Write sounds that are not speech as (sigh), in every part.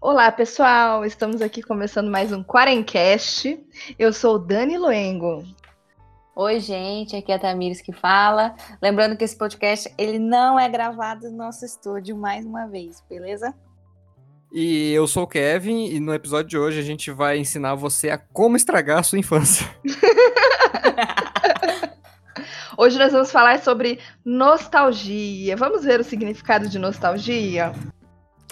Olá, pessoal! Estamos aqui começando mais um Quarencast. Eu sou o Dani Luengo. Oi, gente, aqui é a Tamires que fala. Lembrando que esse podcast ele não é gravado no nosso estúdio mais uma vez, beleza? E eu sou o Kevin e no episódio de hoje a gente vai ensinar você a como estragar a sua infância. (laughs) (laughs) Hoje nós vamos falar sobre nostalgia. Vamos ver o significado de nostalgia?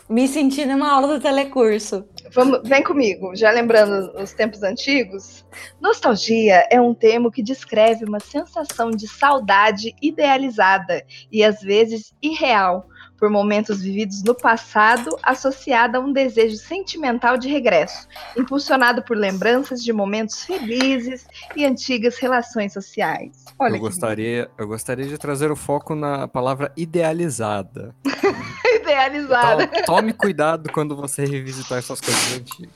Me senti numa aula do telecurso. Vamos, vem comigo, já lembrando os tempos antigos. Nostalgia é um termo que descreve uma sensação de saudade idealizada e às vezes irreal por momentos vividos no passado, associada a um desejo sentimental de regresso, impulsionado por lembranças de momentos felizes e antigas relações sociais. Olha eu gostaria, eu gostaria de trazer o foco na palavra idealizada. (laughs) idealizada. Então, tome cuidado quando você revisitar essas coisas antigas.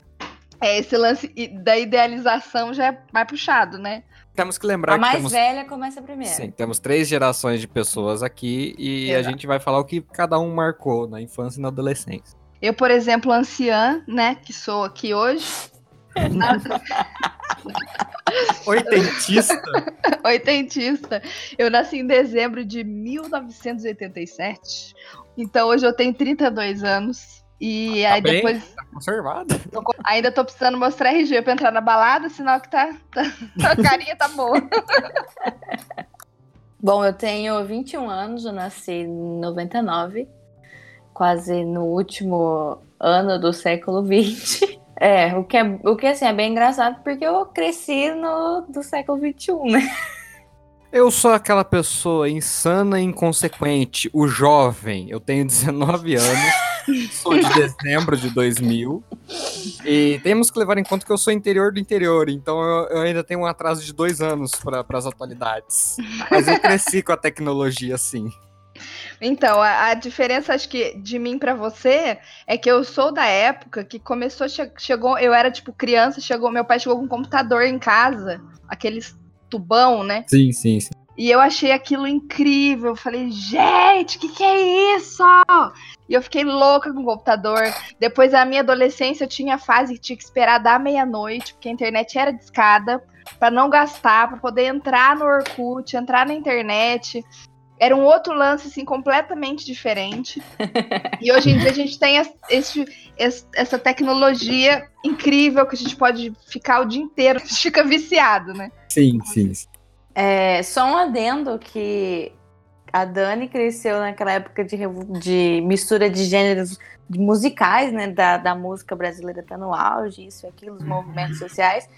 É, esse lance da idealização já é mais puxado, né? Temos que lembrar a que mais temos... velha começa primeiro. Sim, temos três gerações de pessoas aqui e Exato. a gente vai falar o que cada um marcou na infância e na adolescência. Eu, por exemplo, anciã, né, que sou aqui hoje. (laughs) Oitentista. (laughs) Oitentista. Eu nasci em dezembro de 1987. Então hoje eu tenho 32 anos. E tá aí bem, depois. Tá conservado. (laughs) Tô, ainda tô precisando mostrar RG pra entrar na balada, sinal que tá. (laughs) tá a carinha tá boa. (laughs) Bom, eu tenho 21 anos, eu nasci em 99, quase no último ano do século 20. É, o que, é, o que assim, é bem engraçado porque eu cresci no do século 21, né? Eu sou aquela pessoa insana e inconsequente, o jovem. Eu tenho (laughs) 19 anos, sou de dezembro de 2000. E temos que levar em conta que eu sou interior do interior, então eu, eu ainda tenho um atraso de dois anos para as atualidades. Mas eu cresci com a tecnologia, sim. Então, a, a, diferença, acho que, de mim para você é que eu sou da época que começou, che chegou, eu era tipo criança, chegou, meu pai chegou com um computador em casa, aqueles tubão, né? Sim, sim, sim. E eu achei aquilo incrível. Eu falei, gente, o que, que é isso? E eu fiquei louca com o computador. Depois, da minha adolescência, eu tinha a fase que tinha que esperar da meia-noite, porque a internet era discada, para não gastar, para poder entrar no Orkut, entrar na internet. Era um outro lance, assim, completamente diferente. e hoje em dia a gente tem esse, esse, essa tecnologia incrível que a gente pode ficar o dia inteiro, fica viciado, né? Sim, sim. É, só um adendo que a Dani cresceu naquela época de, de mistura de gêneros de musicais, né? Da, da música brasileira tá no auge, isso e aquilo, os movimentos sociais.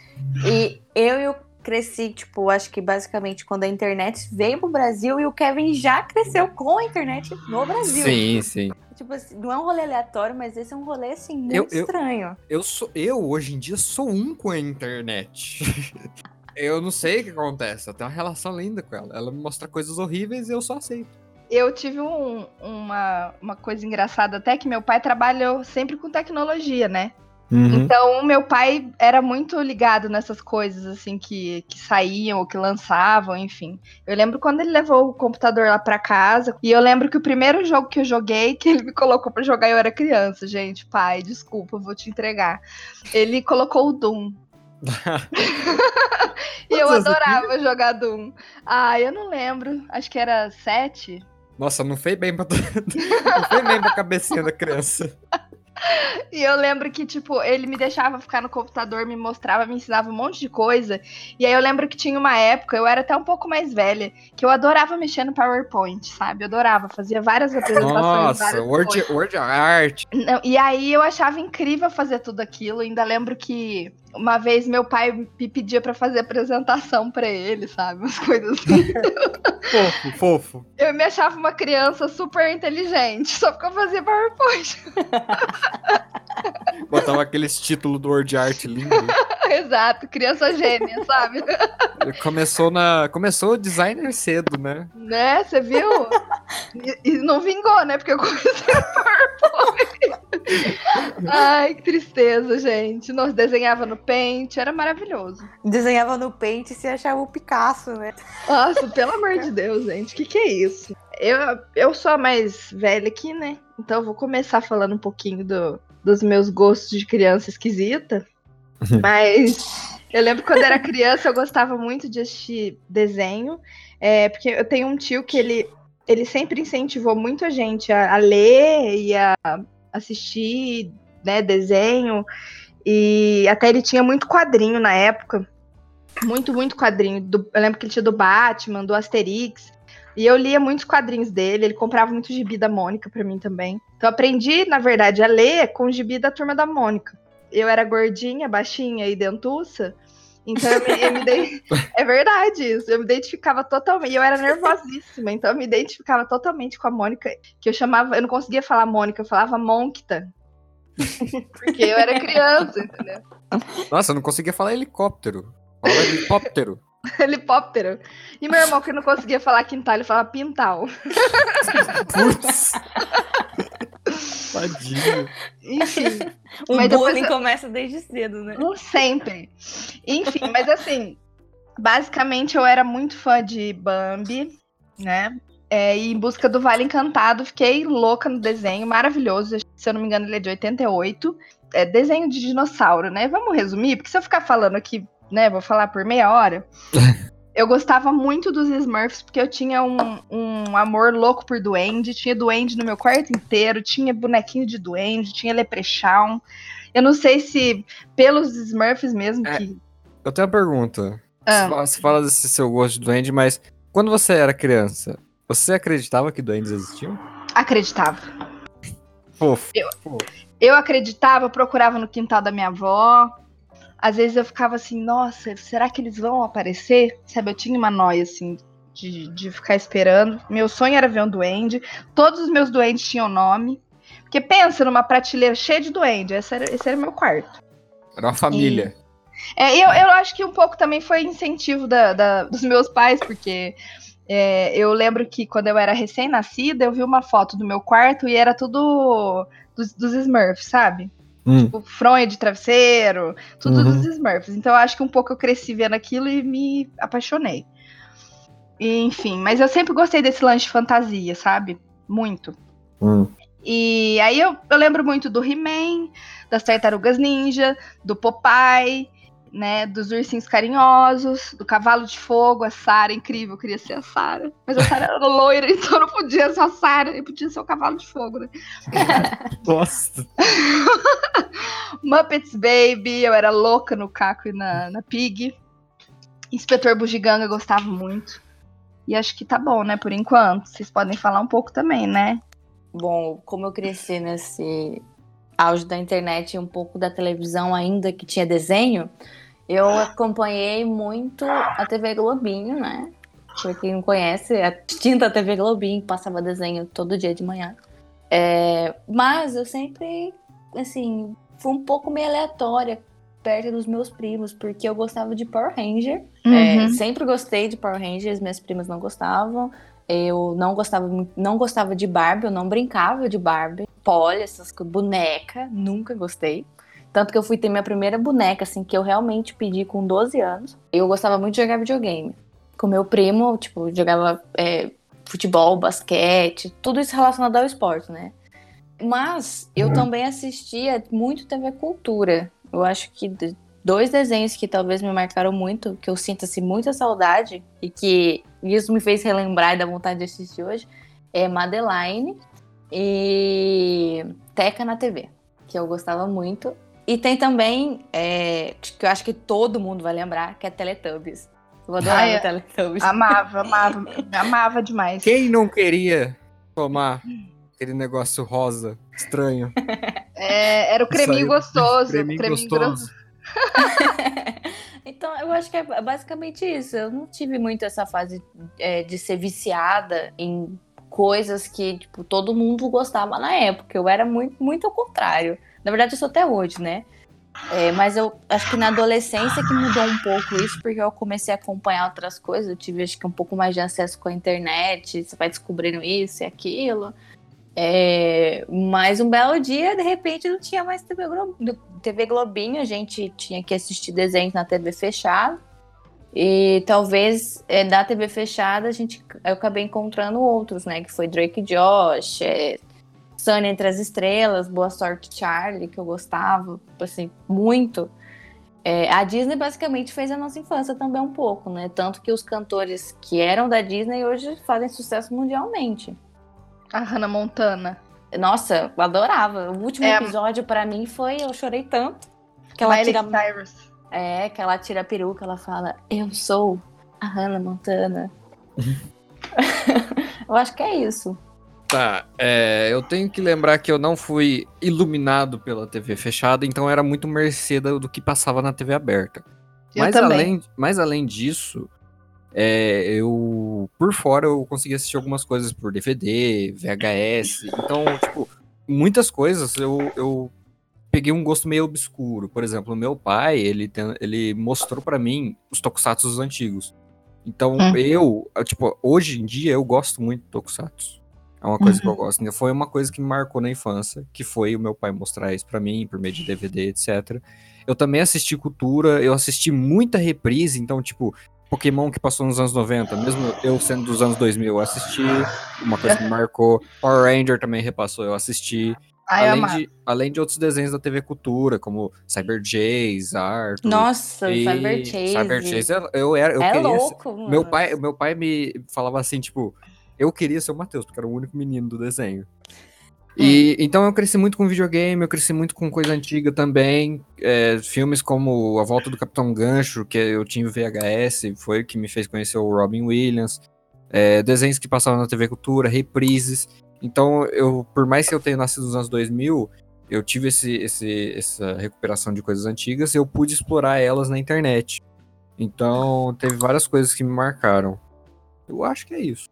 E eu e o cresci, tipo, acho que basicamente quando a internet veio pro Brasil e o Kevin já cresceu com a internet no Brasil. Sim, sim. Tipo assim, não é um rolê aleatório, mas esse é um rolê, assim, muito eu, estranho. Eu, eu, sou, eu, hoje em dia, sou um com a internet. (laughs) eu não sei o que acontece, eu tenho uma relação linda com ela. Ela me mostra coisas horríveis e eu só aceito. Eu tive um, uma, uma coisa engraçada até que meu pai trabalhou sempre com tecnologia, né? Uhum. Então, meu pai era muito ligado nessas coisas, assim, que, que saíam ou que lançavam, enfim. Eu lembro quando ele levou o computador lá pra casa, e eu lembro que o primeiro jogo que eu joguei, (laughs) que ele me colocou para jogar, eu era criança, gente. Pai, desculpa, vou te entregar. Ele colocou o Doom. (laughs) e eu adorava jogar Doom. Ah, eu não lembro. Acho que era sete. Nossa, não fez bem pra, (laughs) não fez bem pra cabecinha da criança. E eu lembro que, tipo, ele me deixava ficar no computador, me mostrava, me ensinava um monte de coisa. E aí eu lembro que tinha uma época, eu era até um pouco mais velha, que eu adorava mexer no PowerPoint, sabe? Eu adorava, fazia várias apresentações. Nossa, várias Word, Word Art. Não, e aí eu achava incrível fazer tudo aquilo. Ainda lembro que uma vez meu pai me pedia para fazer apresentação para ele, sabe? Umas coisas assim. (laughs) fofo, fofo. Eu me achava uma criança super inteligente, só porque eu fazia PowerPoint. (laughs) Botava aqueles títulos do Word Art lindo. (laughs) Exato, criança gênia, sabe? Começou na. Começou o designer cedo, né? Né? Você viu? E, e, não vingou, né? Porque eu comecei a PowerPoint. (laughs) Ai, que tristeza, gente. Nós desenhava no Paint, era maravilhoso. Desenhava no Paint e se achava o Picasso, né? Nossa, pelo amor de Deus, gente. O que, que é isso? Eu, eu sou a mais velha aqui, né? Então eu vou começar falando um pouquinho do, dos meus gostos de criança esquisita. Mas eu lembro quando era criança, eu gostava muito de assistir desenho. É, porque eu tenho um tio que ele, ele sempre incentivou muito a gente a, a ler e a assistir né, desenho. E até ele tinha muito quadrinho na época. Muito, muito quadrinho. Do, eu lembro que ele tinha do Batman, do Asterix. E eu lia muitos quadrinhos dele, ele comprava muito gibi da Mônica para mim também. Então aprendi, na verdade, a ler com o gibi da turma da Mônica. Eu era gordinha, baixinha e dentuça, então eu me, eu me dei... (laughs) É verdade isso. Eu me identificava totalmente. Eu era nervosíssima, então eu me identificava totalmente com a Mônica, que eu chamava, eu não conseguia falar Mônica, eu falava Moncta. (laughs) Porque eu era criança, entendeu? Nossa, eu não conseguia falar helicóptero. Fala helicóptero. (laughs) Helicóptero. E meu irmão, que não conseguia falar quintal, ele falava pintal. Putz. (laughs) Tadinho. Enfim. O Mas bullying eu- começa desde cedo, né? Sempre. Enfim, mas assim, basicamente eu era muito fã de Bambi, né? É, e em busca do Vale Encantado, fiquei louca no desenho, maravilhoso. Se eu não me engano, ele é de 88. É desenho de dinossauro, né? Vamos resumir, porque se eu ficar falando aqui, né, vou falar por meia hora. (laughs) Eu gostava muito dos Smurfs, porque eu tinha um, um amor louco por duende. Tinha duende no meu quarto inteiro, tinha bonequinho de duende, tinha leprechaun. Eu não sei se pelos Smurfs mesmo É. que. Eu tenho uma pergunta. Ah. Você fala- desse seu gosto de duende, mas quando você era criança, você acreditava que duendes existiam? Acreditava. Fofo. Eu acreditava, procurava no quintal da minha avó. Às vezes eu ficava assim, nossa, será que eles vão aparecer? Sabe, eu tinha uma noia, assim, de, de ficar esperando. Meu sonho era ver um duende. Todos os meus duendes tinham nome. Porque pensa numa prateleira cheia de duende. Esse era, esse era meu quarto. Era uma família. É, eu, eu acho que um pouco também foi incentivo da- da- dos meus pais, porque é, eu lembro que quando eu era recém-nascida, eu vi uma foto do meu quarto e era tudo dos, dos Smurfs, sabe? Hum. Tipo, fronha de travesseiro, tudo Uhum. dos Smurfs. Então eu acho que um pouco eu cresci vendo aquilo e me apaixonei. Enfim, mas eu sempre gostei desse lanche de fantasia, sabe? Muito. Hum. E aí eu, eu lembro muito do He-Man, das Tartarugas Ninja, do Popeye, né, dos ursinhos carinhosos, do Cavalo de Fogo, a Sarah, incrível, eu queria ser a Sarah. Mas a Sarah era loira, (laughs) então eu não podia ser a Sarah, eu podia ser o Cavalo de Fogo, né? (laughs) Nossa. (laughs) Muppets Baby, eu era louca no Caco e na, na Pig. Inspetor Bugiganga eu gostava muito. E acho que tá bom, né, por enquanto. Vocês podem falar um pouco também, né? Bom, como eu cresci nesse auge da internet e um pouco da televisão ainda que tinha desenho, eu acompanhei muito a TV Globinho, né? Pra quem não conhece, a extinta TV Globinho, que passava desenho todo dia de manhã. É, mas eu sempre, assim, fui um pouco meio aleatória perto dos meus primos, porque eu gostava de Power Ranger. É, Uhum. sempre gostei de Power Rangers, minhas primas não gostavam. Eu não gostava, não gostava de Barbie, eu não brincava de Barbie. Polly, essas boneca, nunca gostei. Tanto que eu fui ter minha primeira boneca, assim, que eu realmente pedi com 12 anos. Eu gostava muito de jogar videogame. Com meu primo, tipo, jogava é, futebol, basquete, tudo isso relacionado ao esporte, né? Mas eu também assistia muito TV Cultura. Eu acho que dois desenhos que talvez me marcaram muito, que eu sinto assim, muita saudade e que isso me fez relembrar e dar vontade de assistir hoje, é Madeline e Teca na TV, que eu gostava muito. E tem também, é, que eu acho que todo mundo vai lembrar, que é Teletubbies. Eu adorava Ah, é. Teletubbies. Amava, amava, amava demais. Quem não queria tomar aquele negócio rosa estranho? (laughs) É, era o creminho gostoso. Creminho creminho gostoso. (laughs) (laughs) Então, eu acho que é basicamente isso. Eu não tive muito essa fase é, de ser viciada em coisas que, tipo, todo mundo gostava na época. Eu era muito, muito ao contrário. Na verdade, eu sou até hoje, né? É, mas eu acho que na adolescência que mudou um pouco isso, porque eu comecei a acompanhar outras coisas. Eu tive, acho que, um pouco mais de acesso com a internet. Você vai descobrindo isso e aquilo. É, mas um belo dia, de repente, não tinha mais TV, Glo- TV Globinho, a gente tinha que assistir desenhos na TV fechada. E talvez é, da TV fechada a gente, eu acabei encontrando outros, né? Que foi Drake Josh, é, Sunny Entre as Estrelas, Boa Sorte Charlie, que eu gostava, assim, muito. É, a Disney basicamente fez a nossa infância também um pouco, né? Tanto que os cantores que eram da Disney hoje fazem sucesso mundialmente. A Hannah Montana. Nossa, eu adorava. O último É. episódio pra mim foi eu chorei tanto que ela Miley tira Cyrus. é, que ela tira a peruca, ela fala: "Eu sou a Hannah Montana". (laughs) eu acho que é isso. Tá, é, eu tenho que lembrar que eu não fui iluminado pela TV fechada, então era muito mercê do do que passava na TV aberta. Eu mas, também. além, mas além disso, é, eu por fora eu consegui assistir algumas coisas por DVD, VHS. Então, tipo, muitas coisas eu, eu peguei um gosto meio obscuro. Por exemplo, meu pai, ele, tem- ele mostrou pra mim os tokusatsu antigos. Então, Hum. eu, eu, tipo, hoje em dia eu gosto muito de tokusatsu. É uma coisa que Uhum. eu gosto. Foi uma coisa que me marcou na infância, que foi o meu pai mostrar isso pra mim, por meio de DVD, etc. Eu também assisti cultura, eu assisti muita reprise, então, tipo, Pokémon que passou nos anos 90, mesmo eu sendo dos anos 2000, eu assisti, uma coisa que me marcou. Power Ranger também repassou, eu assisti. Ai, além, amado. de, além de outros desenhos da TV Cultura, como Cyber Jays, Arthur. Nossa, e Cyber Chase. Cyber Chase, eu, eu era, eu é queria louco, mano. meu pai, meu pai me falava assim, tipo, eu queria ser o Matheus, porque era o único menino do desenho. E então eu cresci muito com videogame, eu cresci muito com coisa antiga também. é, filmes como A Volta do Capitão Gancho, que eu tinha em VHS, foi o que me fez conhecer o Robin Williams. é, desenhos que passavam na TV Cultura, reprises. Então, eu, por mais que eu tenha nascido nos anos 2000, eu tive esse, esse- essa recuperação de coisas antigas e eu pude explorar elas na internet. Então, teve várias coisas que me marcaram. Eu acho que é isso.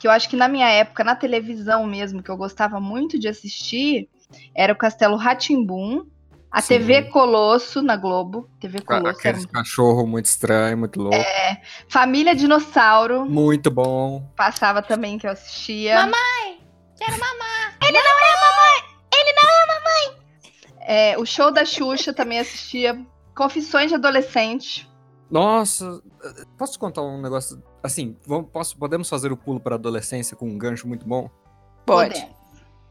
Que eu acho que na minha época, na televisão mesmo, que eu gostava muito de assistir, era o Castelo Ratimbum, a Sim. TV Colosso na Globo. TV Colosso. era Aqueles cachorro muito estranho, muito louco. É. Família Dinossauro Muito bom. passava também que eu assistia. Mamãe, quero mamar. É, o show da Xuxa também assistia. Confissões de Adolescente. Nossa, posso te contar um negócio? Assim, vamos, posso, podemos fazer o pulo para adolescência com um gancho muito bom? Pode.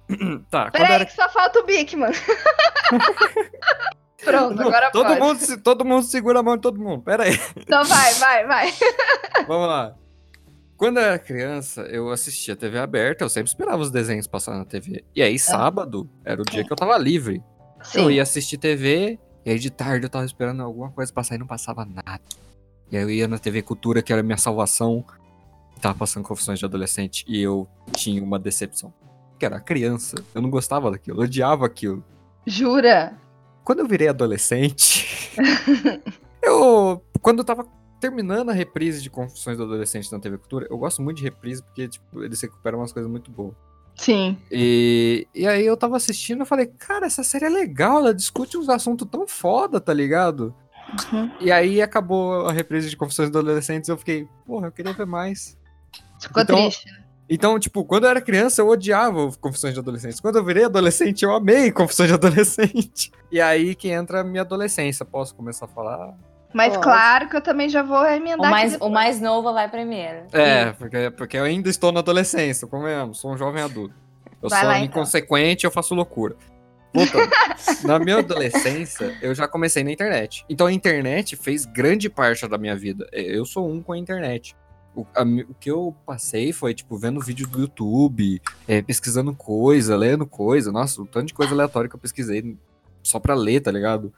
(clears throat) Tá, Peraí, era que só falta o Bigman. (laughs) Pronto, agora todo pode. mundo, todo mundo segura a mão de todo mundo. Pera aí. Então vai, vai, vai. (laughs) Vamos lá. Quando eu era criança, eu assistia TV aberta, eu sempre esperava os desenhos passar na TV. E aí, sábado, era o dia que eu tava livre. Eu ia assistir TV, e aí de tarde eu tava esperando alguma coisa passar e não passava nada. E aí eu ia na TV Cultura, que era a minha salvação, tava passando Confissões de Adolescente, e eu tinha uma decepção. Que era criança, eu não gostava daquilo, eu odiava aquilo. Jura? Quando eu virei adolescente, (laughs) eu. Quando eu tava terminando a reprise de Confissões do Adolescente na TV Cultura, eu gosto muito de reprise porque, tipo, eles recuperam umas coisas muito boas. Sim. E, e aí eu tava assistindo e falei, cara, essa série é legal, ela discute uns assuntos tão foda, tá ligado? Uhum. E aí acabou a reprise de Confissões do Adolescente e eu fiquei, porra, eu queria ver mais. Ficou Então- triste. Então, tipo, quando eu era criança, eu odiava o Confissões de Adolescente. Quando eu virei adolescente, eu amei Confissões de Adolescente. (laughs) E aí que entra a minha adolescência. Posso começar a falar? Mas Pode. claro que eu também já vou O emendar aqui mais, o mais novo vai primeiro. É, porque, porque eu ainda estou na adolescência, convenhamos, sou um jovem adulto. Eu Vai sou lá, então. inconsequente, eu faço loucura. Voltando. na minha adolescência, eu já comecei na internet. Então a internet fez grande parte da minha vida. Eu sou um com a internet. O, a o que eu passei foi, tipo, vendo vídeo do YouTube, é, pesquisando coisa, lendo coisa. Nossa, o tanto de coisa aleatória que eu pesquisei só pra ler, tá ligado?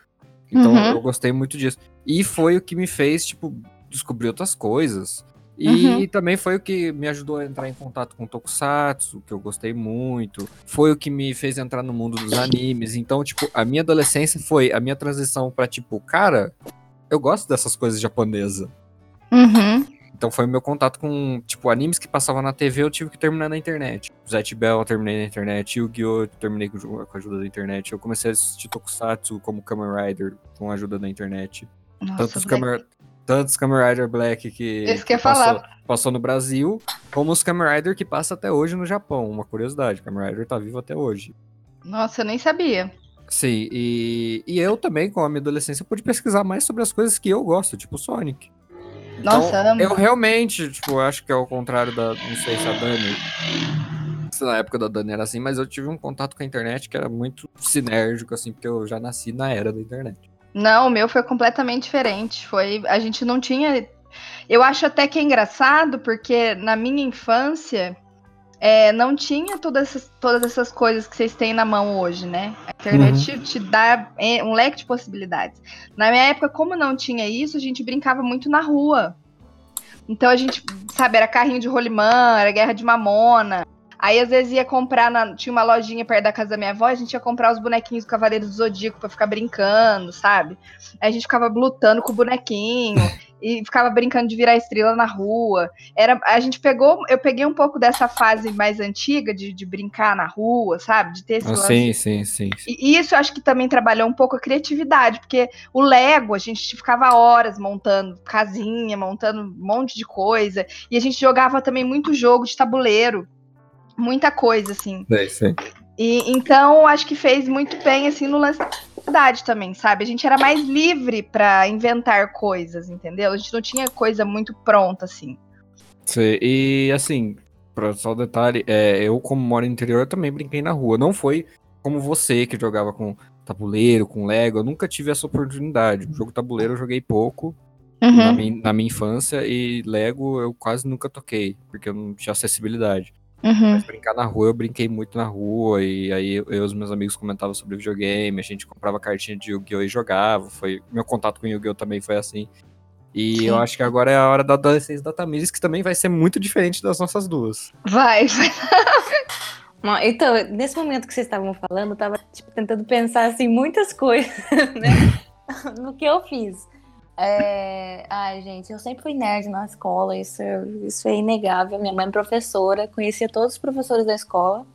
Então Uhum. eu gostei muito disso. E foi o que me fez, tipo, descobrir outras coisas. E Uhum. também foi o que me ajudou a entrar em contato com Tokusatsu, que eu gostei muito. Foi o que me fez entrar no mundo dos animes. Então, tipo, a minha adolescência foi a minha transição pra, tipo, cara, eu gosto dessas coisas japonesas. Uhum. Então foi o meu contato com, tipo, animes que passavam na TV, eu tive que terminar na internet. Zet Bell eu terminei na internet, Yu-Gi-Oh! eu terminei com, a ajuda da internet. Eu comecei a assistir Tokusatsu como Kamen Rider com a ajuda da internet. Nossa, Tantos Kamen, tantos Kamen Rider Black que, Isso que eu passou, passou no Brasil, como os Kamen Rider que passa até hoje no Japão. Uma curiosidade, Kamen Rider tá vivo até hoje. Nossa, eu nem sabia. Sim, e, e eu também, com a minha adolescência, pude pesquisar mais sobre as coisas que eu gosto, tipo Sonic. Nossa, Então, amo. eu realmente, tipo, acho que é o contrário da. Não sei se a Dani. se na época da Dani era assim, mas eu tive um contato com a internet que era muito sinérgico, assim, porque eu já nasci na era da internet. Não, o meu foi completamente diferente. Foi, a gente não tinha. Eu acho até que é engraçado, porque na minha infância é, não tinha todas essas, todas essas coisas que vocês têm na mão hoje, né? A internet uhum. te, te, dá é, um leque de possibilidades. Na minha época, como não tinha isso, a gente brincava muito na rua. Então a gente, sabe, era carrinho de rolimã, era guerra de mamona. Aí às vezes ia comprar, na, tinha uma lojinha perto da casa da minha avó, a gente ia comprar os bonequinhos do Cavaleiro do Zodíaco pra ficar brincando, sabe? Aí a gente ficava lutando com o bonequinho (laughs) e ficava brincando de virar estrela na rua. Era, a gente pegou, eu peguei um pouco dessa fase mais antiga de, de brincar na rua, sabe? De ter esse ah, sim, sim, sim, sim. E isso eu acho que também trabalhou um pouco a criatividade, porque o Lego, a gente ficava horas montando casinha, montando um monte de coisa, e a gente jogava também muito jogo de tabuleiro muita coisa, assim. É, sim. E, então, acho que fez muito bem, assim, no lance da faculdade também, sabe? A gente era mais livre para inventar coisas, entendeu? A gente não tinha coisa muito pronta, assim. Sim, e, assim, pra só o detalhe, é, eu, como moro no interior, também brinquei na rua. Não foi como você, que jogava com tabuleiro, com Lego. Eu nunca tive essa oportunidade. O jogo tabuleiro eu joguei pouco. Uhum. Na, minha, na minha infância, e Lego eu quase nunca toquei, porque eu não tinha acessibilidade. Uhum. Mas brincar na rua, eu brinquei muito na rua, e aí eu e os meus amigos comentavam sobre videogame, a gente comprava cartinha de Yu-Gi-Oh! e jogava. Foi, meu contato com Yu-Gi-Oh! também foi assim. E Sim. eu acho que agora é a hora da adolescência da Tamires, que também vai ser muito diferente das nossas duas. Vai, vai. (laughs) Então, nesse momento que vocês estavam falando, eu tava tipo, tentando pensar assim, muitas coisas, (laughs) né? no que eu fiz. É... Ai, gente, eu sempre fui nerd na escola, isso, isso é inegável. Minha mãe é professora, conhecia todos os professores da escola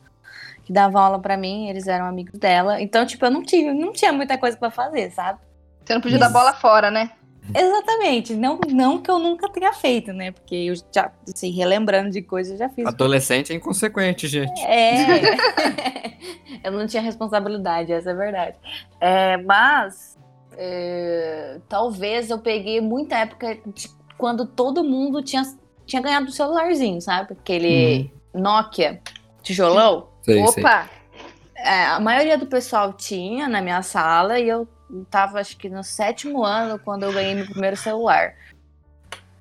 que davam aula para mim, eles eram amigos dela. Então, tipo, eu não tinha, não tinha muita coisa para fazer, sabe? Você não podia isso. dar bola fora, né? Exatamente. Não, não que eu nunca tenha feito, né? Porque eu já, assim, relembrando de coisas, eu já fiz. Adolescente é inconsequente, gente. É. (laughs) (laughs) eu não tinha responsabilidade, essa é a verdade. É, mas é, talvez eu peguei muita época de quando todo mundo tinha, tinha ganhado um celularzinho, sabe? Aquele uhum. Nokia tijolão. Sei, Opa! É, a maioria do pessoal tinha na minha sala e eu tava, acho que no sétimo ano, quando eu ganhei meu primeiro celular.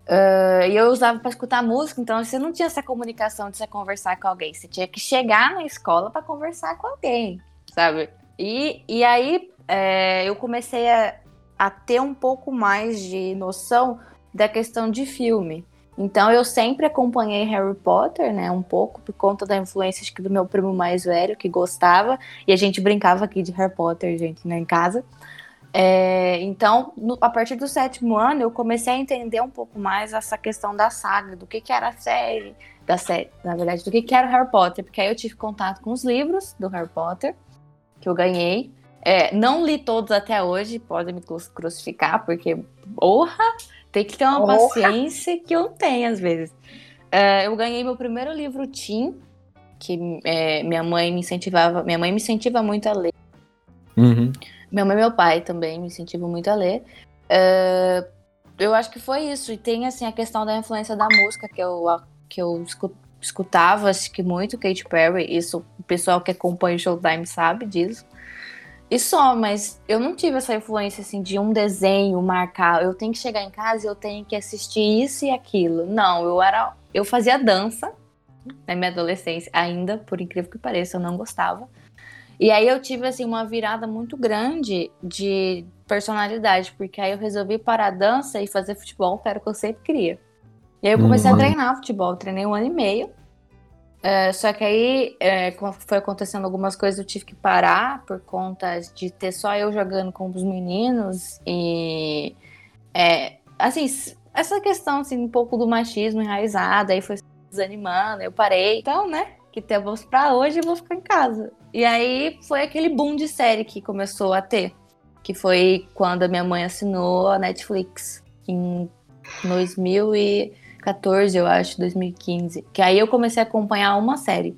Uh, e eu usava para escutar música, então você não tinha essa comunicação de você conversar com alguém. Você tinha que chegar na escola para conversar com alguém, sabe? E, e aí é, eu comecei a, a ter um pouco mais de noção da questão de filme. Então eu sempre acompanhei Harry Potter, né, um pouco por conta da influência acho que, do meu primo mais velho que gostava e a gente brincava aqui de Harry Potter, gente, né, em casa. É, então, no, a partir do sétimo ano, eu comecei a entender um pouco mais essa questão da saga, do que, que era a série, da série, na verdade, do que, que era Harry Potter, porque aí eu tive contato com os livros do Harry Potter que eu ganhei. É, não li todos até hoje, podem me crucificar, porque, porra, tem que ter uma porra. paciência que eu não tenho às vezes. É, eu ganhei meu primeiro livro Tim, que é, minha mãe me incentivava, minha mãe me incentiva muito a ler. Uhum. Minha mãe e meu pai também me incentivam muito a ler. É, eu acho que foi isso. E tem assim a questão da influência da música que eu, que eu escutava, acho que muito Katy Perry. Isso o pessoal que acompanha o Showtime sabe disso. E só, mas eu não tive essa influência assim de um desenho marcar. Eu tenho que chegar em casa e eu tenho que assistir isso e aquilo. Não, eu era. Eu fazia dança na minha adolescência, ainda, por incrível que pareça, eu não gostava. E aí eu tive assim uma virada muito grande de personalidade, porque aí eu resolvi parar a dança e fazer futebol, que era o que eu sempre queria. E aí eu comecei uhum. a treinar futebol, eu treinei um ano e meio. É, só que aí é, foi acontecendo algumas coisas, eu tive que parar por conta de ter só eu jogando com os meninos e é, assim, essa questão assim, um pouco do machismo enraizado, aí foi desanimando, eu parei. Então, né? Que temos pra hoje, eu vou ficar em casa. E aí foi aquele boom de série que começou a ter. Que foi quando a minha mãe assinou a Netflix em 2000 e 2014, eu acho, 2015. Que aí eu comecei a acompanhar uma série.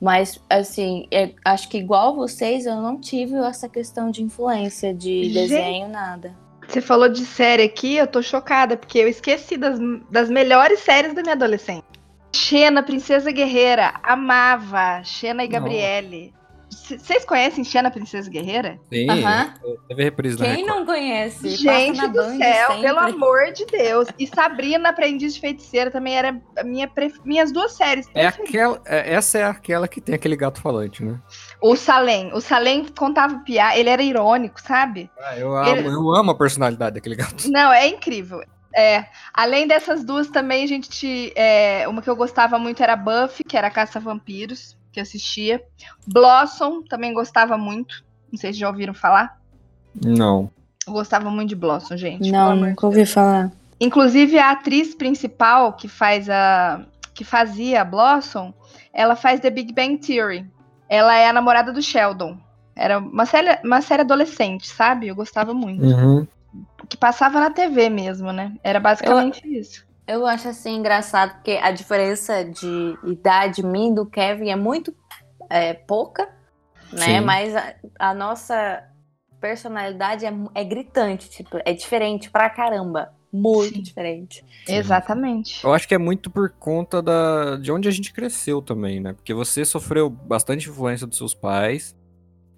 Mas, assim, é, acho que igual vocês, eu não tive essa questão de influência de Gente, desenho, nada. Você falou de série aqui, eu tô chocada, porque eu esqueci das, das melhores séries da minha adolescência. Xena, Princesa Guerreira. Amava. Xena e. Gabriele. Vocês conhecem Xena, Princesa Guerreira? Sim, Aham. teve reprise Quem Record. não conhece? Gente do Band céu, sempre. pelo amor de Deus. E Sabrina, Aprendiz de Feiticeira, também era a minha pref- minhas duas séries. É aquela, é- essa é aquela que tem aquele gato falante, né? O Salem. O Salem contava piada, ele era irônico, sabe? Ah, eu, amo, Ele- eu amo a personalidade daquele gato. Não, é incrível. É, além dessas duas também, a gente. te- é, uma que eu gostava muito era Buffy, que era Caça a Vampiros, que eu assistia. Blossom, também gostava muito. Não sei se já ouviram falar. Não. Eu gostava muito de Blossom, gente. Não, nunca ouvi falar. Inclusive, a atriz principal que faz a. que fazia a Blossom, ela faz The Big Bang Theory. Ela é a namorada do Sheldon. Era uma série, uma série adolescente, sabe? Eu gostava muito. Uhum. Que passava na TV mesmo, né? Era basicamente isso. Eu acho assim engraçado porque a diferença de idade minha e do Kevin é muito é, pouca, né? Sim. Mas a, a nossa personalidade é, é gritante, tipo, é diferente pra caramba. Muito Sim. diferente. Exatamente. Eu acho que é muito por conta da, de onde a gente cresceu também, né? Porque você sofreu bastante influência dos seus pais.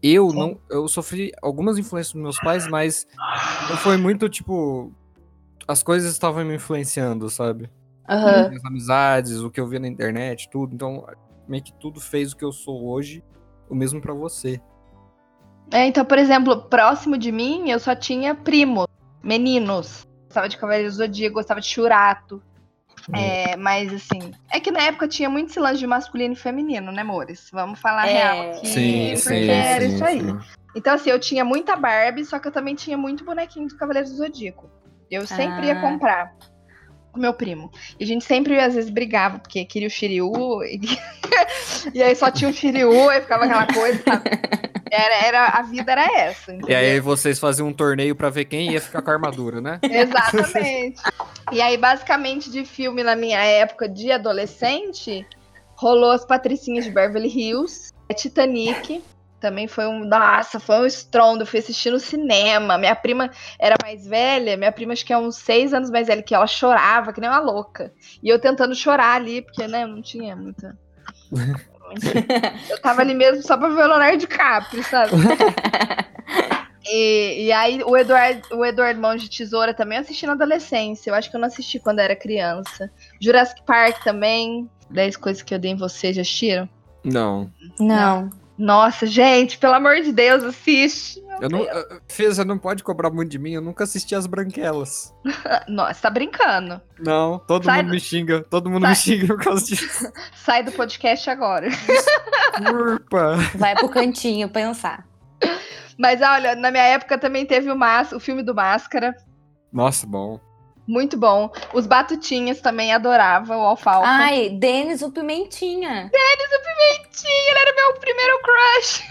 Eu Sim. não. Eu sofri algumas influências dos meus pais, mas não foi muito tipo. As coisas estavam me influenciando, sabe? Aham. As amizades, o que eu via na internet, tudo. Então, meio que tudo fez o que eu sou hoje, o mesmo pra você. É, então, por exemplo, próximo de mim, eu só tinha primos, meninos. Gostava de Cavaleiros do Zodíaco, gostava de Churato. É, mas assim, é que na época tinha muito esse lance de masculino e feminino, né, amores? Vamos falar É. real aqui, Sim, porque sim, era sim, isso aí. sim. Então, assim, eu tinha muita Barbie, só que eu também tinha muito bonequinho do Cavaleiros do Zodíaco. Eu sempre ia Ah. comprar com meu primo. E a gente sempre, às vezes, brigava, porque queria o Shiryu, e, (laughs) e aí só tinha o Shiryu, aí ficava aquela coisa, sabe? (laughs) Era, era, a vida era essa. E entendeu? aí vocês faziam um torneio pra ver quem ia ficar com a armadura, né? (laughs) Exatamente. e aí, basicamente, de filme na minha época de adolescente, rolou as Patricinhas de Beverly Hills, Titanic. Também foi um. Nossa, foi um estrondo. Eu fui assistir no cinema. Minha prima era mais velha. Minha prima, acho que é uns seis anos mais velha que ela chorava, que nem uma louca. E eu tentando chorar ali, porque, né, não tinha muita. Eu tava ali mesmo só pra ver o Leonardo DiCaprio, sabe? E, e aí o Eduardo, o Eduardo Mão de Tesoura também eu assisti na adolescência. Eu acho que eu não assisti quando era criança. Jurassic Park também. 10 coisas que eu dei em você, já assistiram? Não. Não. Nossa, gente, pelo amor de Deus, assiste. Eu não. Fê, você não pode cobrar muito de mim, eu nunca assisti as branquelas. (laughs) Nossa, tá brincando. Não, todo Sai mundo do- me xinga, todo mundo Sai. me xinga por causa disso. (laughs) Sai do podcast agora. Desculpa. Vai pro cantinho pensar. Mas olha, na minha época também teve o, Mas, o filme do Máscara. Nossa, bom. Muito bom. Os Batutinhas também adorava, o Alfalfa. Ai, Denis o Pimentinha. Ele era meu primeiro crush.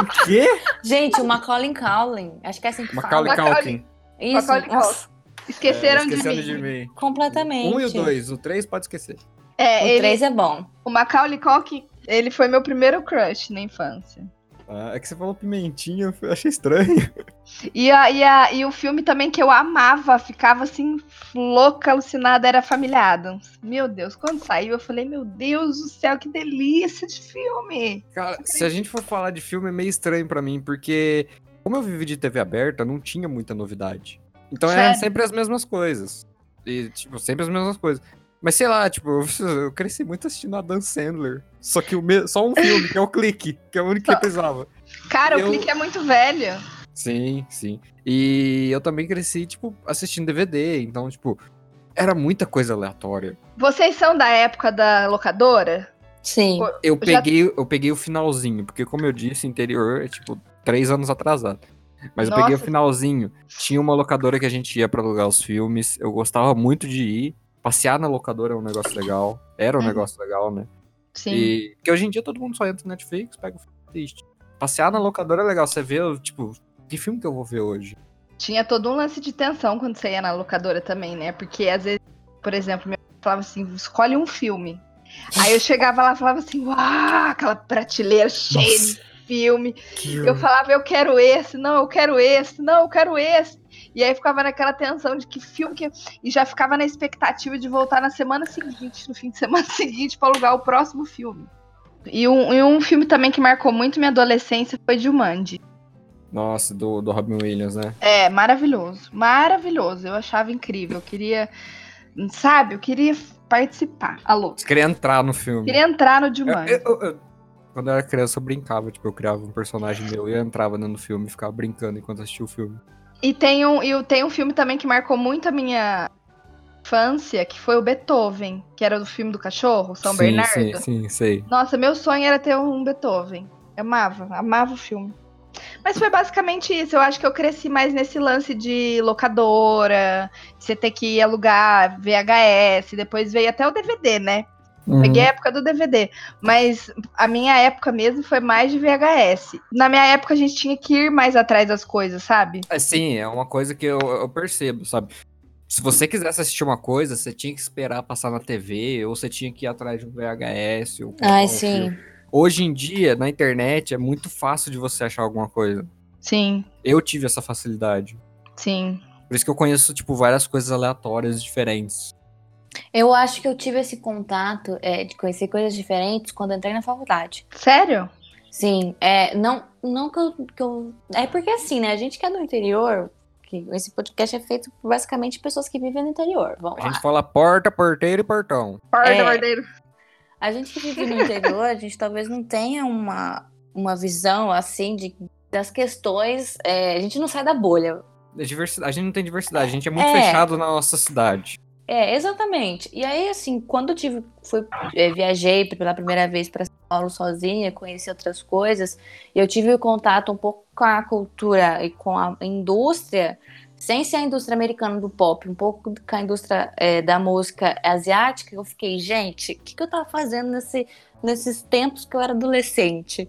O quê? Gente, o Macaulay Culkin. Acho que é assim que Macaulay fala. Macaulay. Culkin. Isso. Macaulay Nossa, Esqueceram É, de, esqueceram mim. de mim. completamente. Um e o dois, o três pode esquecer. É, O ele, 3 é bom. o Macaulay Culkin, ele foi meu primeiro crush na infância. Ah, é que você falou pimentinha, eu achei estranho. E, a, e, a, e o filme também que eu amava, ficava assim, louca, alucinada, era Família Adams. Meu Deus, quando saiu, eu falei, meu Deus do céu, que delícia de filme. Cara, se a gente for falar de filme, é meio estranho pra mim, porque como eu vivi de TV aberta, não tinha muita novidade. Então é Sério? sempre as mesmas coisas. E, tipo, sempre as mesmas coisas. Mas sei lá, tipo, eu, cresci muito assistindo a Dan Sandler. Só que o me... só um filme, que é o Clique, que é o único que eu (laughs) precisava. Cara, Eu- o clique é muito velho. Sim, sim. E eu também cresci, tipo, assistindo DVD, então, tipo, era muita coisa aleatória. Vocês são da época da locadora? Sim. Eu Já- peguei, eu peguei o finalzinho, porque como eu disse, interior é tipo três anos atrasado. Mas eu peguei o Nossa. finalzinho. Tinha uma locadora que a gente ia pra alugar os filmes. Eu gostava muito de ir. Passear na locadora é um negócio legal. Era um Uhum. negócio legal, né? Sim. E porque hoje em dia todo mundo só entra no Netflix, pega o filme e assiste. Passear na locadora é legal. Você vê, tipo, que filme que eu vou ver hoje? Tinha todo um lance de tensão quando você ia na locadora também, né? Porque às vezes, por exemplo, meu falava assim: escolhe um filme. Aí eu chegava lá e falava assim: uau, aquela prateleira cheia de filme. Que Eu falava, eu quero esse, não, eu quero esse, não, eu quero esse. E aí ficava naquela tensão de que filme que. E já ficava na expectativa de voltar na semana seguinte, no fim de semana (laughs) seguinte, para alugar o próximo filme. E um, e um filme também que marcou muito minha adolescência foi Jumanji. Nossa, do, do Robin Williams, né? É, maravilhoso. Maravilhoso. Eu achava incrível. Eu queria. Sabe, eu queria participar. Alô. Você queria entrar no filme. Queria entrar no Jumanji. Eu- eu- eu- quando eu era criança, eu brincava. Tipo, eu criava um personagem meu e eu entrava dentro do filme e ficava brincando enquanto assistia o filme. E tem um, e tem um filme também que marcou muito a minha infância, que foi o Beethoven, que era do filme do cachorro, São sim, Bernardo. Sim, sim, sei. Nossa, meu sonho era ter um Beethoven. Eu amava, amava o filme. Mas foi basicamente isso. Eu acho que eu cresci mais nesse lance de locadora, você ter que alugar VHS, depois veio até o DVD, né? Uhum. Peguei a época do DVD. Mas a minha época mesmo foi mais de VHS. Na minha época a gente tinha que ir mais atrás das coisas, sabe? É, sim, é uma coisa que eu, eu percebo, sabe? Se você quisesse assistir uma coisa, você tinha que esperar passar na TV, ou você tinha que ir atrás de um VHS. Ou Ai, um sim. filme. Hoje em dia, na internet, é muito fácil de você achar alguma coisa. Sim, Eu tive essa facilidade. sim. Por isso que eu conheço, tipo, várias coisas aleatórias diferentes. Eu acho que eu tive esse contato é, de conhecer coisas diferentes quando eu entrei na faculdade. Sério? Sim, é, não, não que eu, que eu- É porque assim, né? A gente que é do interior, que esse podcast é feito por basicamente pessoas que vivem no interior. Vamos A lá. gente fala porta, porteiro e portão. Porta, É. bordeiro. A gente que vive no interior, a gente talvez não tenha uma, uma visão assim de, das questões. é, a gente não sai da bolha. É diversidade. A gente não tem diversidade, a gente é muito É. fechado na nossa cidade. É, exatamente. E aí, assim, quando eu tive, fui, é, viajei pela primeira vez para São Paulo sozinha, conheci outras coisas, e eu tive contato um pouco com a cultura e com a indústria, sem ser a indústria americana do pop, um pouco com a indústria é, da música asiática, eu fiquei, gente, o que, que eu tava fazendo nesse, nesses tempos que eu era adolescente?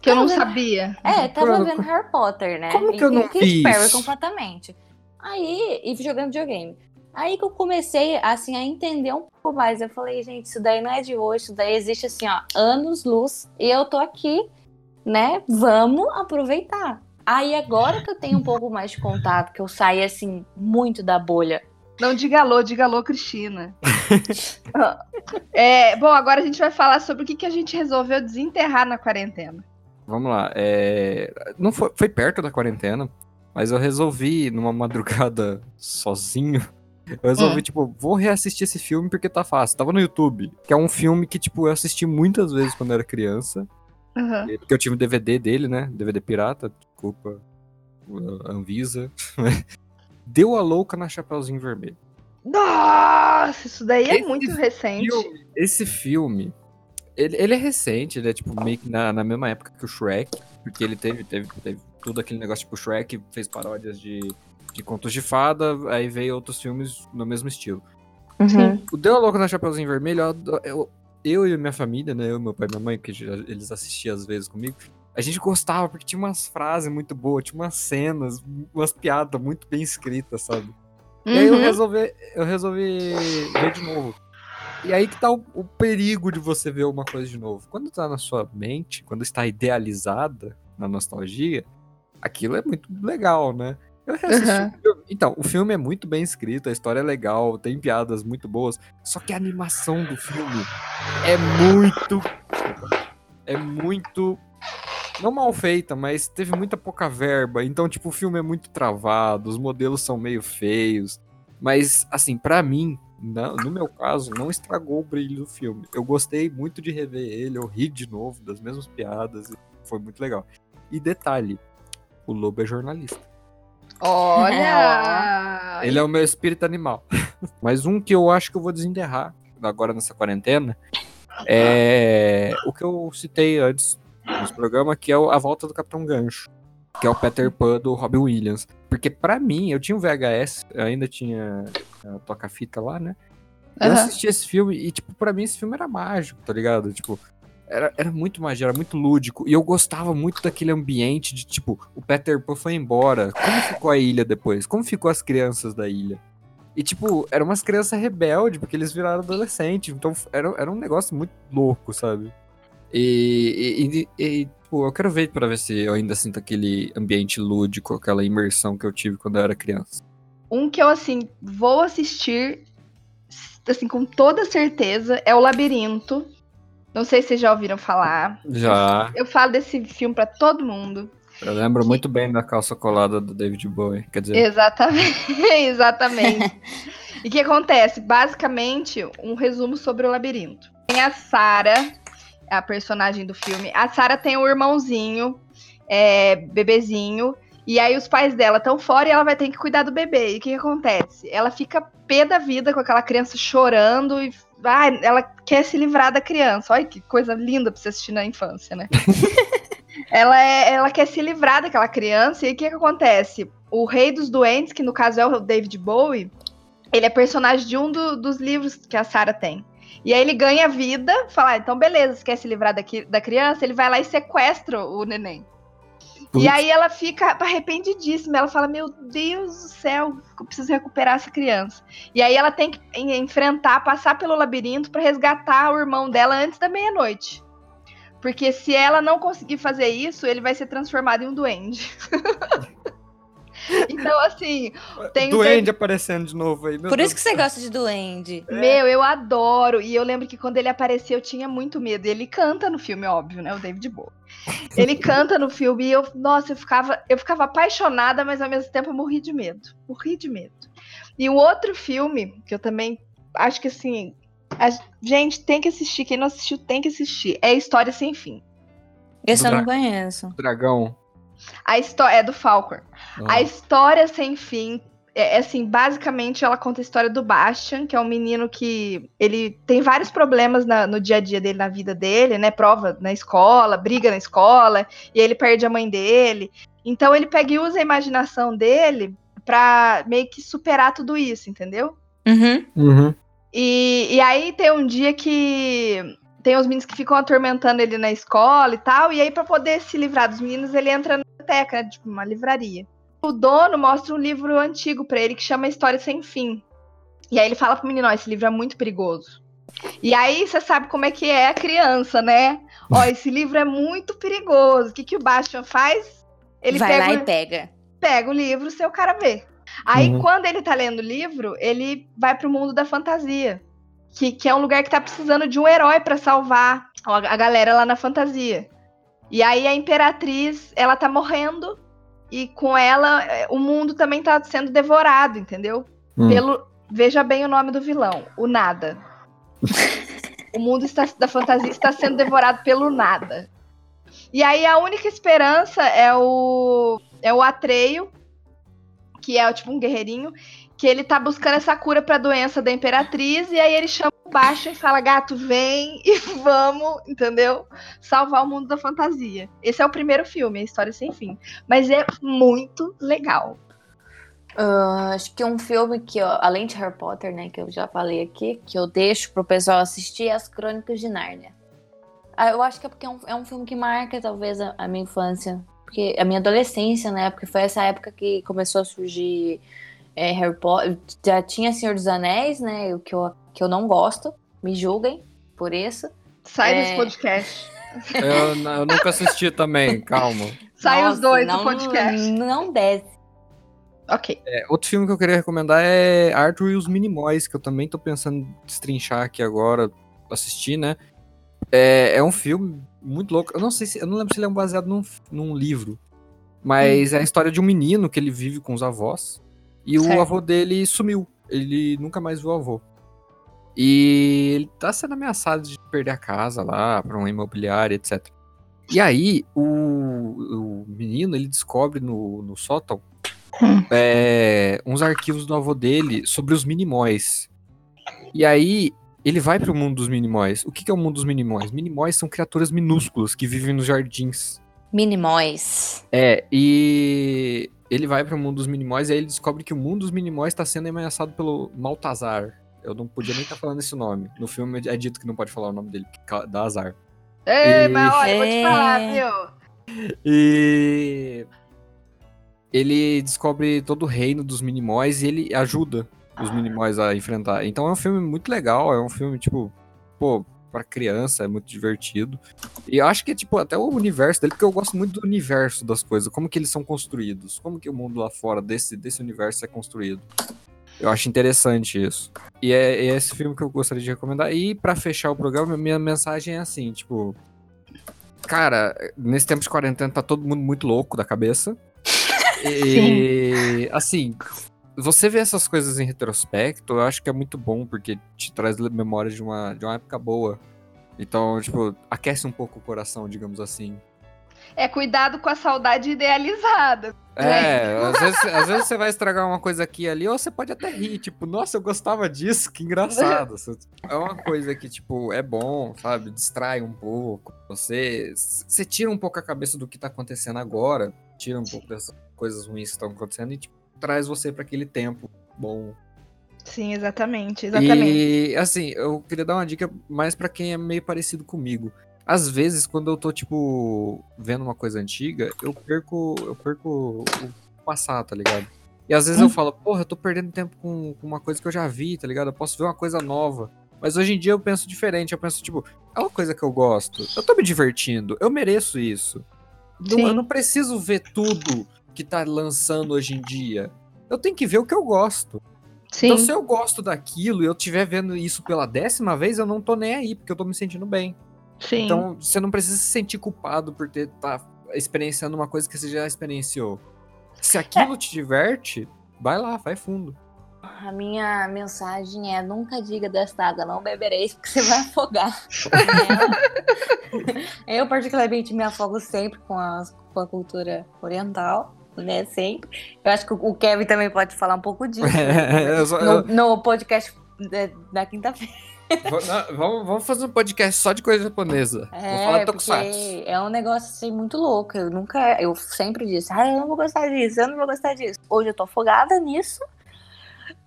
Que eu não Tava- sabia. É, tava Como- vendo Harry Potter, né? como E- que eu e não Katy vi Perry isso? completamente. Aí, e jogando videogame. Aí que eu comecei, assim, a entender um pouco mais. Eu falei, gente, isso daí não é de hoje, isso daí existe, assim, ó, anos-luz. E eu tô aqui, né? Vamos aproveitar. Aí, agora que eu tenho um pouco mais de contato, que eu saí, assim, muito da bolha. Não diga alô, diga alô, Cristina. (laughs) É, bom, agora a gente vai falar sobre o que, que a gente resolveu desenterrar na quarentena. Vamos lá. é, Não foi, foi perto da quarentena, mas eu resolvi, numa madrugada sozinho, eu resolvi, Hum. tipo, vou reassistir esse filme porque tá fácil. Tava no YouTube, que é um filme que, tipo, eu assisti muitas vezes quando era criança. Uhum. Porque eu tive o DVD dele, né? DVD pirata, desculpa. Anvisa. (laughs) Deu a louca na Chapeuzinho Vermelho. Nossa, isso daí é Esse muito recente. Filme- esse filme, ele, ele é recente, ele é tipo meio que na, na mesma época que o Shrek, porque ele teve, teve, teve tudo aquele negócio tipo Shrek, fez paródias de, de contos de fada, aí veio outros filmes no mesmo estilo. O Deu a Louca na Chapeuzinho Vermelho, eu, eu, eu e minha família, né, eu, meu pai e minha mãe, que já- eles assistiam às vezes comigo, a gente gostava porque tinha umas frases muito boas, tinha umas cenas, umas piadas muito bem escritas, sabe? E aí eu Uhum. resolvi, eu resolvi ver de novo. E aí que tá o, o perigo de você ver uma coisa de novo. Quando tá na sua mente, quando está idealizada na nostalgia, aquilo é muito legal, né? Eu reassisti Uhum. o filme. Então, o filme é muito bem escrito, a história é legal, tem piadas muito boas. Só que a animação do filme é muito. É muito. Não mal feita, mas teve muita pouca verba. Então, tipo, o filme é muito travado, os modelos são meio feios. Mas, assim, pra mim, na- no meu caso, não estragou o brilho do filme. Eu gostei muito de rever ele, eu ri de novo das mesmas piadas, e foi muito legal. E detalhe, o Lobo é jornalista. Olha! Ele é o meu espírito animal. (laughs) Mas um que eu acho que eu vou desenterrar agora nessa quarentena é o que eu citei antes nesse programa, que é o- a volta do Capitão Gancho, que é o Peter Pan do Robin Williams. Porque pra mim, eu tinha um VHS, eu ainda tinha a toca-fita lá, né? Eu Aham. assisti esse filme e, tipo, pra mim esse filme era mágico, tá ligado? Tipo, era, era muito mágico, era muito lúdico. E eu gostava muito daquele ambiente de, tipo, o Peter Pan foi embora. Como ficou a ilha depois? Como ficou as crianças da ilha? E, tipo, eram umas crianças rebeldes, porque eles viraram adolescentes. Então, era, era um negócio muito louco, sabe? E, e, e- e, tipo, eu quero ver pra ver se eu ainda sinto aquele ambiente lúdico, aquela imersão que eu tive quando eu era criança. Um que eu, assim, vou assistir, assim, com toda certeza, é o Labirinto. Não sei se vocês já ouviram falar. Já. Eu falo desse filme pra todo mundo. Eu lembro muito bem da calça colada do David Bowie. Quer dizer, Exatamente. (laughs) Exatamente. e o que acontece? Basicamente, um resumo sobre o labirinto. Tem a Sarah, a personagem do filme. A Sarah tem um irmãozinho, é, bebezinho. E aí os pais dela estão fora e ela vai ter que cuidar do bebê. E o que, que acontece? Ela fica pé da vida com aquela criança chorando e ah, ela quer se livrar da criança. Olha que coisa linda pra você assistir na infância, né? (laughs) ela, é, ela quer se livrar daquela criança. E o que, que acontece? O Rei dos Doentes, que no caso é o David Bowie, ele é personagem de um do- dos livros que a Sarah tem. E aí ele ganha vida, fala, ah, então beleza, você quer se livrar daqui, da criança? Ele vai lá e sequestra o neném. Putz. E aí ela fica arrependidíssima. Ela fala: Meu Deus do céu, eu preciso recuperar essa criança. E aí ela tem que en- enfrentar, passar pelo labirinto para resgatar o irmão dela antes da meia-noite. Porque se ela não conseguir fazer isso, ele vai ser transformado em um duende. (laughs) então, assim, (laughs) tem o Duende aparecendo de novo aí. meu Por Deus isso que você gosta de duende. Meu, eu adoro. E eu lembro que quando ele apareceu, eu tinha muito medo. E ele canta no filme, óbvio, né? O David Bowie. (laughs) Ele canta no filme e eu, nossa, eu ficava, eu ficava apaixonada, mas ao mesmo tempo eu morri de medo. Morri de medo. E um outro filme que eu também acho que assim, a gente tem que assistir, quem não assistiu tem que assistir. É História Sem Fim. Esse eu não conheço. Dragão. A história é do Falcor. A história sem fim é é, assim, basicamente ela conta a história do Bastian, que é um menino que ele tem vários problemas na- no dia a dia dele, na vida dele, né? Prova na escola, briga na escola, e aí ele perde a mãe dele. Então ele pega e usa a imaginação dele pra meio que superar tudo isso, entendeu? Uhum. Uhum. E, e aí tem um dia que tem os meninos que ficam atormentando ele na escola e tal, e aí pra poder se livrar dos meninos, ele entra biblioteca, né, tipo uma livraria. O dono mostra um livro antigo pra ele que chama História Sem Fim. E aí ele fala pro menino, ó, esse livro é muito perigoso. E aí você sabe como é que é a criança, né? Ó, (laughs) esse livro é muito perigoso. O que, que o Bastian faz? Ele Vai pega lá o- e pega. pega o livro, seu cara vê. Aí, Uhum. quando ele tá lendo o livro, ele vai pro mundo da fantasia. Que, que é um lugar que tá precisando de um herói pra salvar a, a galera lá na fantasia. E aí a Imperatriz, ela tá morrendo. E com ela, eh, o mundo também tá sendo devorado, entendeu? Hum. Pelo. Veja bem o nome do vilão, o nada. (laughs) o mundo está- da fantasia está sendo devorado pelo nada. E aí a única esperança é o é o Atreio, que é tipo um guerreirinho, que ele tá buscando essa cura pra doença da Imperatriz e aí ele chama o Baixo e fala: "Gato, vem (laughs) e vamos", entendeu? Salvar o mundo da fantasia. Esse é o primeiro filme, a história sem fim, mas é muito legal. Ah, acho que um filme que, eu- além de Harry Potter, né, que eu já falei aqui, que eu deixo pro pessoal assistir é As Crônicas de Nárnia. Ah, eu acho que é porque é um, é um filme que marca, talvez, a, a minha infância. Porque a minha adolescência, né? Porque foi essa época que começou a surgir é, Harry Potter. Já tinha Senhor dos Anéis, né? O que eu, que eu não gosto. Me julguem por isso. Sai É. desse podcast. Eu, eu nunca assisti também, calma. Sai os Nossa, dois não, do podcast. Não desce. Ok. É, outro filme que eu queria recomendar é Arthur e os Minimóis, que eu também tô pensando em destrinchar aqui agora, assistir, né? É, é um filme muito louco. Eu não sei se. Eu não lembro se ele é baseado num, num livro. Mas é a história de um menino que ele vive com os avós. E Certo. o avô dele sumiu. Ele nunca mais viu o avô. E ele tá sendo ameaçado de perder a casa lá pra uma imobiliária, etc. E aí, o, o menino, ele descobre no, no sótão é, uns arquivos do avô dele sobre os minimóis. E aí, ele vai pro mundo dos minimóis. O que, que é o mundo dos minimóis? Minimóis são criaturas minúsculas que vivem nos jardins. Minimóis. É, e ele vai pro mundo dos minimóis e aí ele descobre que o mundo dos minimóis está sendo ameaçado pelo Maltazar. Eu não podia nem estar falando esse nome. No filme é dito que não pode falar o nome dele, ca- dá azar. Ei, E- mas olha, eu vou te falar, É. viu? E ele descobre todo o reino dos minimóis e ele ajuda os minimóis a enfrentar. Então é um filme muito legal, é um filme tipo, pô, pra criança, é muito divertido. E eu acho que, tipo, até o universo dele, porque eu gosto muito do universo das coisas, como que eles são construídos, como que o mundo lá fora desse, desse universo é construído. Eu acho interessante isso. E é, é esse filme que eu gostaria de recomendar. E pra fechar o programa, minha mensagem é assim, tipo. Cara, nesse tempo de quarentena tá todo mundo muito louco da cabeça. (laughs) E, assim, você vê essas coisas em retrospecto, eu acho que é muito bom, porque te traz memória de uma, de uma época boa. Então, tipo, aquece um pouco o coração, digamos assim. É cuidado com a saudade idealizada. É, às vezes, às vezes você vai estragar uma coisa aqui e ali, ou você pode até rir, tipo, nossa, eu gostava disso, que engraçado. É uma coisa que, tipo, é bom, sabe? Distrai um pouco. Você, você tira um pouco a cabeça do que tá acontecendo agora, tira um pouco dessas coisas ruins que estão acontecendo e, tipo, traz você para aquele tempo bom. Sim, exatamente, exatamente. E, assim, eu queria dar uma dica mais para quem é meio parecido comigo às vezes, quando eu tô, tipo, vendo uma coisa antiga, eu perco, eu perco o passado, tá ligado? E às vezes hum. eu falo, porra, eu tô perdendo tempo com, com, uma coisa que eu já vi, tá ligado? Eu posso ver uma coisa nova. Mas hoje em dia eu penso diferente, eu penso, tipo, é uma coisa que eu gosto, eu tô me divertindo, eu mereço isso. Não, eu não preciso ver tudo que tá lançando hoje em dia. Eu tenho que ver o que eu gosto. Sim. Então, se eu gosto daquilo e eu estiver vendo isso pela décima vez, eu não tô nem aí, porque eu tô me sentindo bem. Sim. Então, você não precisa se sentir culpado por ter tá experienciando uma coisa que você já experienciou. Se aquilo é. te diverte, vai lá, vai fundo. A minha mensagem é: nunca diga desta água, não bebereis, porque você vai afogar. (laughs) eu, particularmente, me afogo sempre com a, com a cultura oriental. Né, sempre. Eu acho que o Kevin também pode falar um pouco disso. (laughs) É, só, no, no, podcast da quinta-feira vamos, vamos fazer um podcast só de coisa japonesa. É, vou falar Tokusatsu. É um negócio assim muito louco. Eu nunca, eu sempre disse, ah, eu não vou gostar disso, eu não vou gostar disso. Hoje eu tô afogada nisso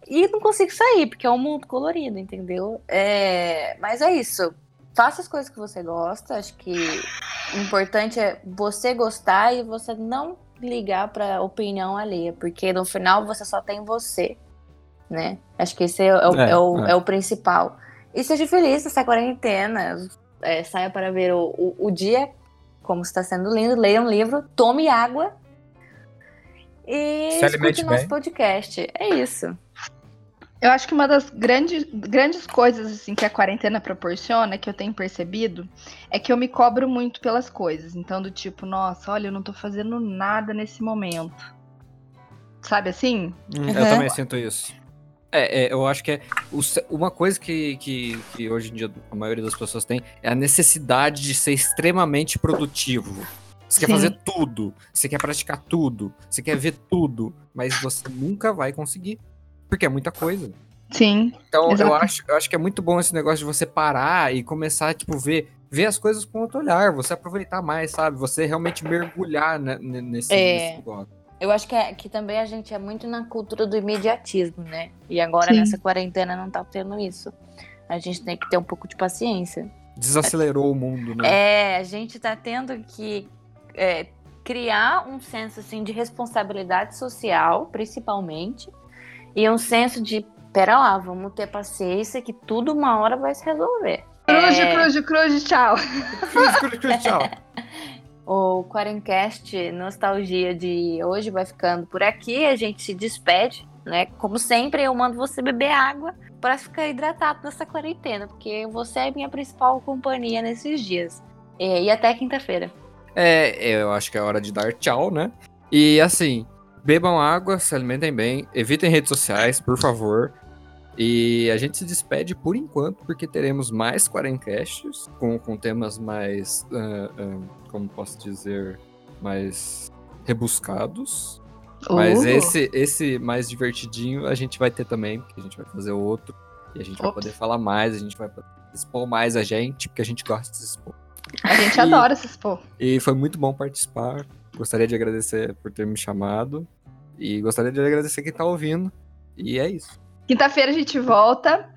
e não consigo sair, porque é um mundo colorido, entendeu? É, mas é isso. Faça as coisas que você gosta. Acho que o importante é você gostar e você não ligar pra opinião alheia, porque no final você só tem você, né? Acho que esse é, é, é, é o, é. é o principal. E seja feliz nessa quarentena. É, saia para ver o, o, o, dia, como está sendo lindo. Leia um livro, tome água. E Se escute nosso bem. podcast. É isso. Eu acho que uma das grandes, grandes coisas assim que a quarentena proporciona, que eu tenho percebido, é que eu me cobro muito pelas coisas. Então, do tipo, nossa, olha, eu não tô fazendo nada nesse momento. Sabe assim? Hum, eu também sinto isso. É, é, eu acho que é uma coisa que, que, que, hoje em dia a maioria das pessoas tem é a necessidade de ser extremamente produtivo. Você Sim. quer fazer tudo, você quer praticar tudo, você quer ver tudo, mas você nunca vai conseguir, porque é muita coisa. Sim. Então eu acho, eu acho que é muito bom esse negócio de você parar e começar, tipo, ver, ver as coisas com outro olhar, você aproveitar mais, sabe? Você realmente mergulhar né, nesse, é... nesse negócio. Eu acho que, é, que também a gente é muito na cultura do imediatismo, né? E agora Sim. nessa quarentena não tá tendo isso. A gente tem que ter um pouco de paciência. Desacelerou o mundo, né? É, a gente tá tendo que é, criar um senso assim, de responsabilidade social, principalmente, e um senso de, pera lá, vamos ter paciência que tudo uma hora vai se resolver. Cruz, é... cruz, cruz, tchau. cruz, cruz, cruz, tchau. (laughs) O Quarencast Nostalgia de hoje vai ficando por aqui. A gente se despede, né? Como sempre, eu mando você beber água para ficar hidratado nessa quarentena, porque você é minha principal companhia nesses dias. E, até quinta-feira. É, eu acho que é hora de dar tchau, né? E assim, bebam água, se alimentem bem, evitem redes sociais, por favor. E a gente se despede por enquanto, porque teremos mais Quarencasts com, com temas mais. Uh, uh, como posso dizer, mais rebuscados. Mas uh. esse, esse mais divertidinho a gente vai ter também, porque a gente vai fazer outro. E a gente Ops. vai poder falar mais, a gente vai expor mais a gente, porque a gente gosta de se expor. A gente e, adora se expor. E foi muito bom participar. Gostaria de agradecer por ter me chamado. E gostaria de agradecer quem tá ouvindo. E é isso. Quinta-feira a gente volta.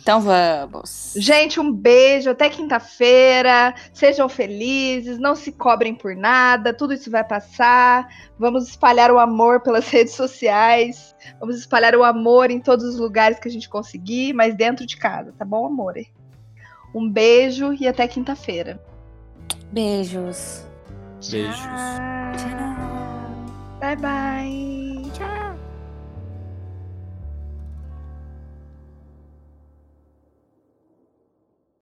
Então vamos. Gente, um beijo. Até quinta-feira. Sejam felizes. Não se cobrem por nada. Tudo isso vai passar. Vamos espalhar o amor pelas (laughs) redes sociais. Vamos espalhar o amor em todos os lugares que a gente conseguir, mas dentro de casa, tá bom, amor? Um beijo e até quinta-feira. Beijos. Beijos. Tchau. Bye, bye.